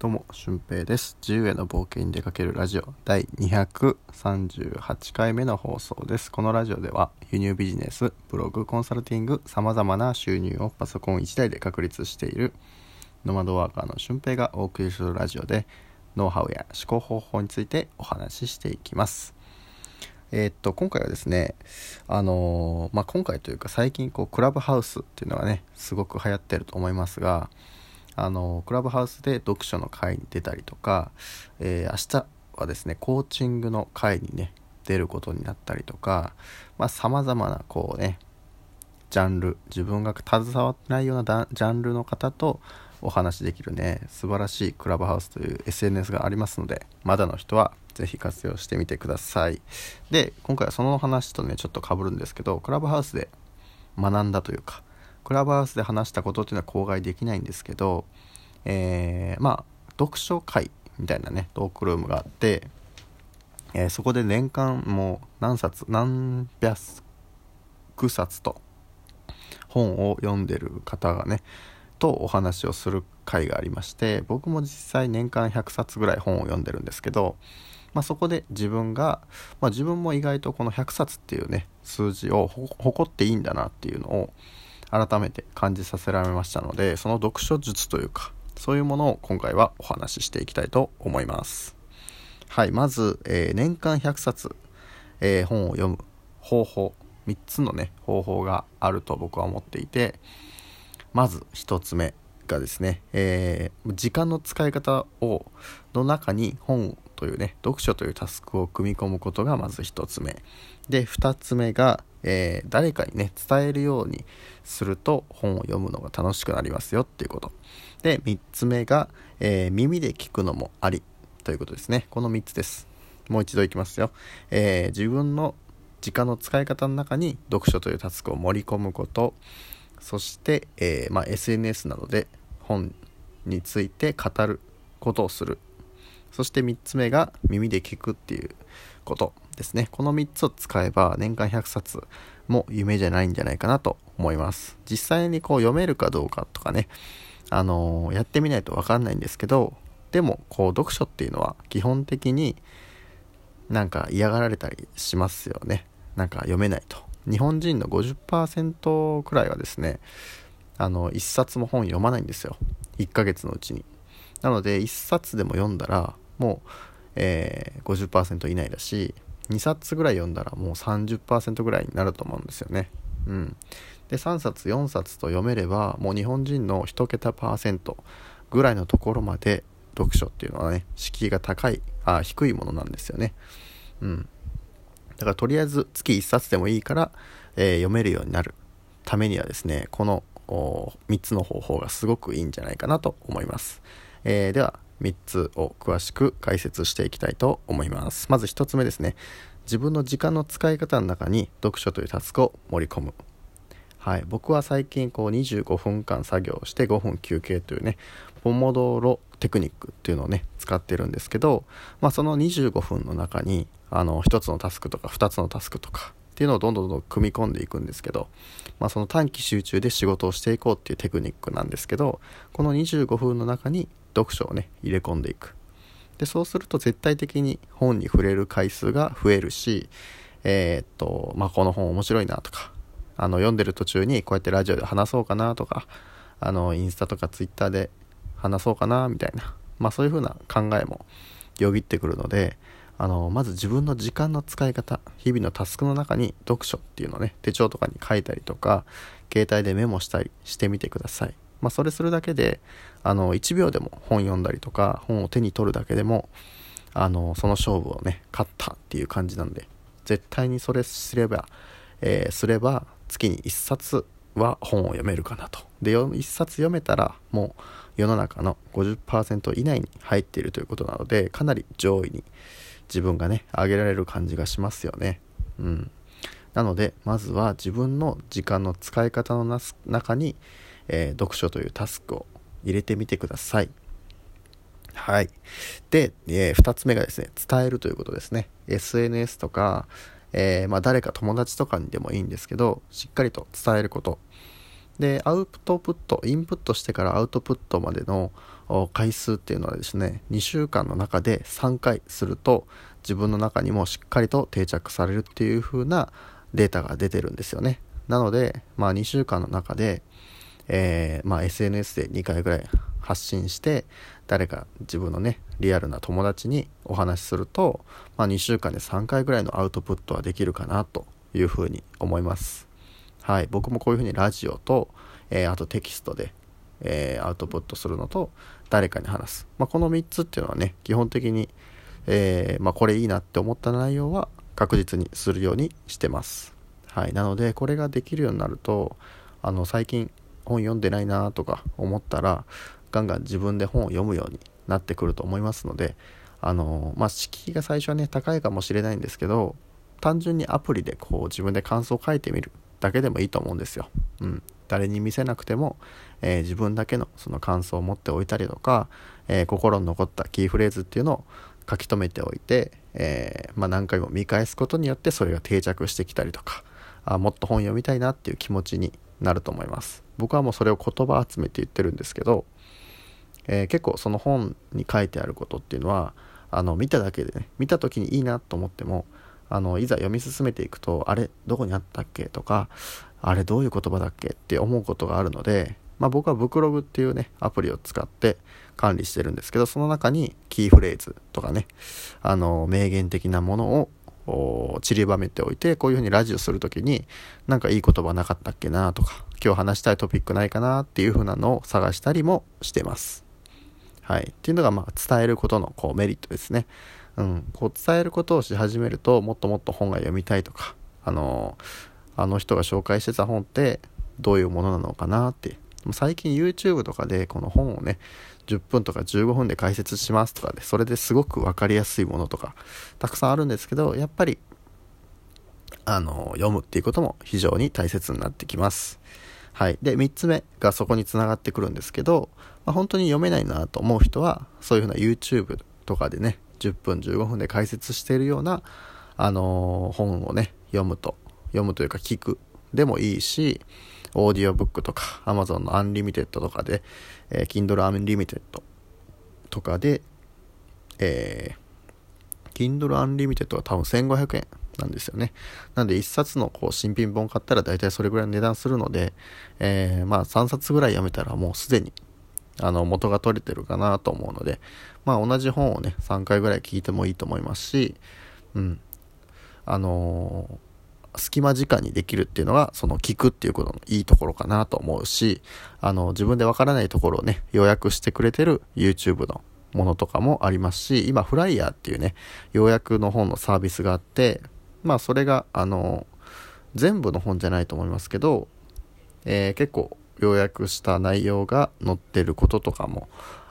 どうも、俊平です。自由への冒険に出かけるラジオ第238回目の放送です。このラジオでは輸入ビジネス、ブログ、コンサルティング、様々な収入をパソコン1台で確立しているノマドワーカーの俊平がお送りするラジオでノウハウや思考方法についてお話ししていきます。えーっと、今回はですね、あのーまあ、今回というか最近こうクラブハウスっていうのがね、すごく流行ってると思いますが、あのクラブハウスで読書の会に出たりとか、えー明日はですねコーチングの会にね出ることになったりとかさまざ、まなこうねジャンル自分が携わってないようなジャンルの方とお話しできるね素晴らしいクラブハウスという SNS がありますのでまだの人はぜひ活用してみてください。で今回はその話とねちょっと被るんですけどクラブハウスで学んだというかクラブハウスで話したことっていうのは口外できないんですけど、えーまあ読書会みたいなねトークルームがあって、えーそこで年間もう何冊何百冊と本を読んでる方がねとお話をする会がありまして僕も実際年間100冊ぐらい本を読んでるんですけど、まあ、そこで自分が、まあ、自分も意外とこの100冊っていうね数字を誇っていいんだなっていうのを改めて感じさせられましたのでその読書術というかそういうものを今回はお話ししていきたいと思います。はいまず、えー年間100冊、えー本を読む方法3つのね方法があると僕は思っていてまず1つ目がですね、えー時間の使い方をの中に本というね読書というタスクを組み込むことがまず1つ目。で2つ目が、えー誰かにね伝えるようにすると本を読むのが楽しくなりますよっていうこと。で3つ目が、えー耳で聞くのもありということですね。この3つです。もう一度いきますよ、え自分の時間の使い方の中に読書というタスクを盛り込むこと。そして、えーまあ、SNS などで本について語ることをする。そして3つ目が耳で聞くっていうことですね。この3つを使えば年間100冊も夢じゃないんじゃないかなと思います。実際にこう読めるかどうかとかねあのーやってみないと分かんないんですけどでもこう読書っていうのは基本的になんか嫌がられたりしますよね。なんか読めないと。日本人の50%くらいはですねあの1冊も本読まないんですよ。1ヶ月のうちに。なので1冊でも読んだらもう、えー50%以内だし2冊ぐらい読んだらもう30%ぐらいになると思うんですよね。うん。で3冊4冊と読めればもう日本人の1桁パーセントぐらいのところまで読書っていうのはね敷居が高いあ低いものなんですよね。うん。だからとりあえず月1冊でもいいから、えー読めるようになるためにはですねこの3つの方法がすごくいいんじゃないかなと思います、えーでは3つを詳しく解説していきたいと思います。まず1つ目ですね。自分の時間の使い方の中に読書というタスクを盛り込む。はい、僕は最近こう25分間作業して5分休憩というねポモドロテクニックっていうのをね使ってるんですけど、まあ、その25分の中にあの1つのタスクとか2つのタスクとかっていうのをどんどんどんどん組み込んでいくんですけど、まあ、その短期集中で仕事をしていこうっていうテクニックなんですけどこの25分の中に読書をね入れ込んでいく。でそうすると絶対的に本に触れる回数が増えるしえーっとまあこの本面白いなとかあの読んでる途中にこうやってラジオで話そうかなとかあのインスタとかツイッターで話そうかなみたいなまあそういう風な考えもよぎってくるのであのまず自分の時間の使い方日々のタスクの中に読書っていうのをね手帳とかに書いたりとか携帯でメモしたりしてみてください。まあそれするだけであの1秒でも本読んだりとか本を手に取るだけでもあのその勝負をね勝ったっていう感じなんで絶対にそれすれば、えーすれば月に1冊は本を読めるかなと。で1冊読めたらもう世の中の50%以内に入っているということなのでかなり上位に自分がね上げられる感じがしますよねうんなのでまずは自分の時間の使い方のなす中に、えー読書というタスクを入れてみてくださいはい。で、え2つ目がですね、伝えるということですね。SNS とか、えーまあ、誰か友達とかにでもいいんですけど、しっかりと伝えること。で、アウトプット、インプットしてからアウトプットまでの回数っていうのはですね、2週間の中で3回すると自分の中にもしっかりと定着されるっていう風なデータが出てるんですよね。なので、まあ2週間の中で、えー、まあ SNS で2回ぐらい発信して誰か自分のねリアルな友達にお話しすると、まあ、2週間で3回ぐらいのアウトプットはできるかなというふうに思いますはい僕もこういうふうにラジオと、えー、あとテキストで、えー、アウトプットするのと誰かに話す、まあ、この3つっていうのはね基本的に、えー、まあ、これいいなって思った内容は確実にするようにしてます。はいなのでこれができるようになるとあの最近本読んでないなとか思ったらガンガン自分で本を読むようになってくると思いますのであのまあ敷居が最初はね高いかもしれないんですけど単純にアプリでこう自分で感想を書いてみる。だけでもいいと思うんですよ。うん、誰に見せなくても、えー、自分だけのその感想を持っておいたりとか、えー、心に残ったキーフレーズっていうのを書き留めておいて、えー、まあ、何回も見返すことによってそれが定着してきたりとかあもっと本読みたいなっていう気持ちになると思います僕はもうそれを言葉集めて言ってるんですけど、え、結構その本に書いてあることっていうのはあの見ただけでね見た時にいいなと思ってもあのいざ読み進めていくとあれどこにあったっけ？とかあれどういう言葉だっけ？って思うことがあるので、まあ、僕はブクログっていうねアプリを使って管理してるんですけどその中にキーフレーズとかねあの名言的なものを散りばめておいてこういうふうにラジオする時になんかいい言葉なかったっけなとか今日話したいトピックないかなっていう風なのを探したりもしてます。はい。っていうのがまあ伝えることのこうメリットですね。うん。こう伝えることをし始めるともっともっと本が読みたいとか、あのあの人が紹介してた本ってどういうものなのかなって最近 YouTube とかでこの本をね10分とか15分で解説しますとかでそれですごく分かりやすいものとかたくさんあるんですけどやっぱりあの読むっていうことも非常に大切になってきますはいで3つ目がそこにつながってくるんですけど、まあ、本当に読めないなと思う人はそういうふうな YouTube とかでね10分15分で解説しているようなあのー、本をね読むと読むというか聞くでもいいしオーディオブックとか Amazon のアンリミテッドとかで、えー、Kindle Unlimited とかで、えー、Kindle Unlimited は多分1500円なんですよね。なんで1冊のこう新品本買ったら大体それぐらいの値段するので、えー、まあ3冊ぐらい読めたらもうすでにあの元が取れてるかなと思うので、まあ同じ本をね、3回ぐらい聞いてもいいと思いますし、うん。あのー隙間時間にできるっていうのが、その聞くっていうことのいいところかなと思うし、あの、自分でわからないところをね、予約してくれてる YouTube のものとかもありますし、今、フライヤーっていうね、要約の本のサービスがあって、まあ、それが、あの、全部の本じゃないと思いますけど、えー、結構、要約した内容が載ってることとかも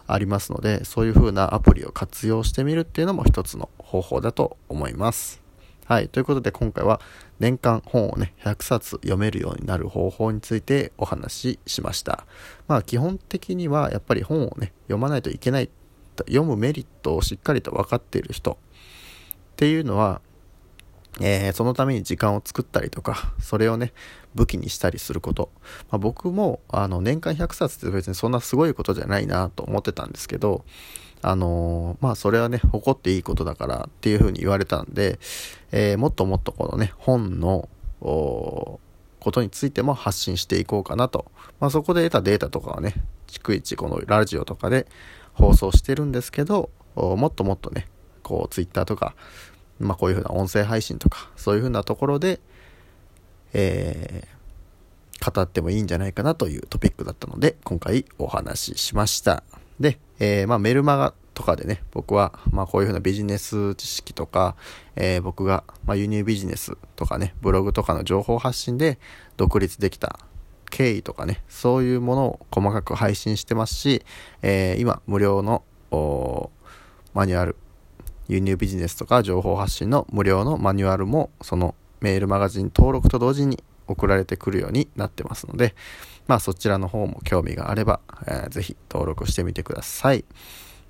ありますので、そういう風なアプリを活用してみるっていうのも一つの方法だと思います。はい。ということで今回は年間本をね、100冊読めるようになる方法についてお話ししました。まあ基本的にはやっぱり本をね、読まないといけない、読むメリットをしっかりと分かっている人っていうのは、えー、そのために時間を作ったりとか、それをね、武器にしたりすること。まあ、僕も、あの、年間100冊って別にそんなすごいことじゃないなと思ってたんですけど、あのー、まあそれはね、誇っていいことだからっていうふうに言われたんで、えー、もっともっとこのね、本の、ことについても発信していこうかなと。まあそこで得たデータとかはね、逐一このラジオとかで放送してるんですけど、もっともっとね、こうツイッターとか、まあこういうふうな音声配信とか、そういうふうなところで、えー、語ってもいいんじゃないかなというトピックだったので、今回お話ししました。で、えー、まあメルマガとかでね、僕は、まあこういうふうなビジネス知識とか、えー、僕が、まあ輸入ビジネスとかね、ブログとかの情報発信で独立できた経緯とかね、そういうものを細かく配信してますし、えー、今無料のマニュアル、輸入ビジネスとか情報発信の無料のマニュアルも、そのメールマガジン登録と同時に送られてくるようになってますので、まあそちらの方も興味があれば、えー、ぜひ登録してみてください。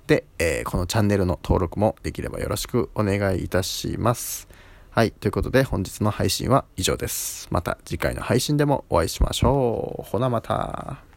で、えー、このチャンネルの登録もできればよろしくお願いいたします。はい。はい。ということで本日の配信は以上です。また次回の配信でもお会いしましょう。ほなまた。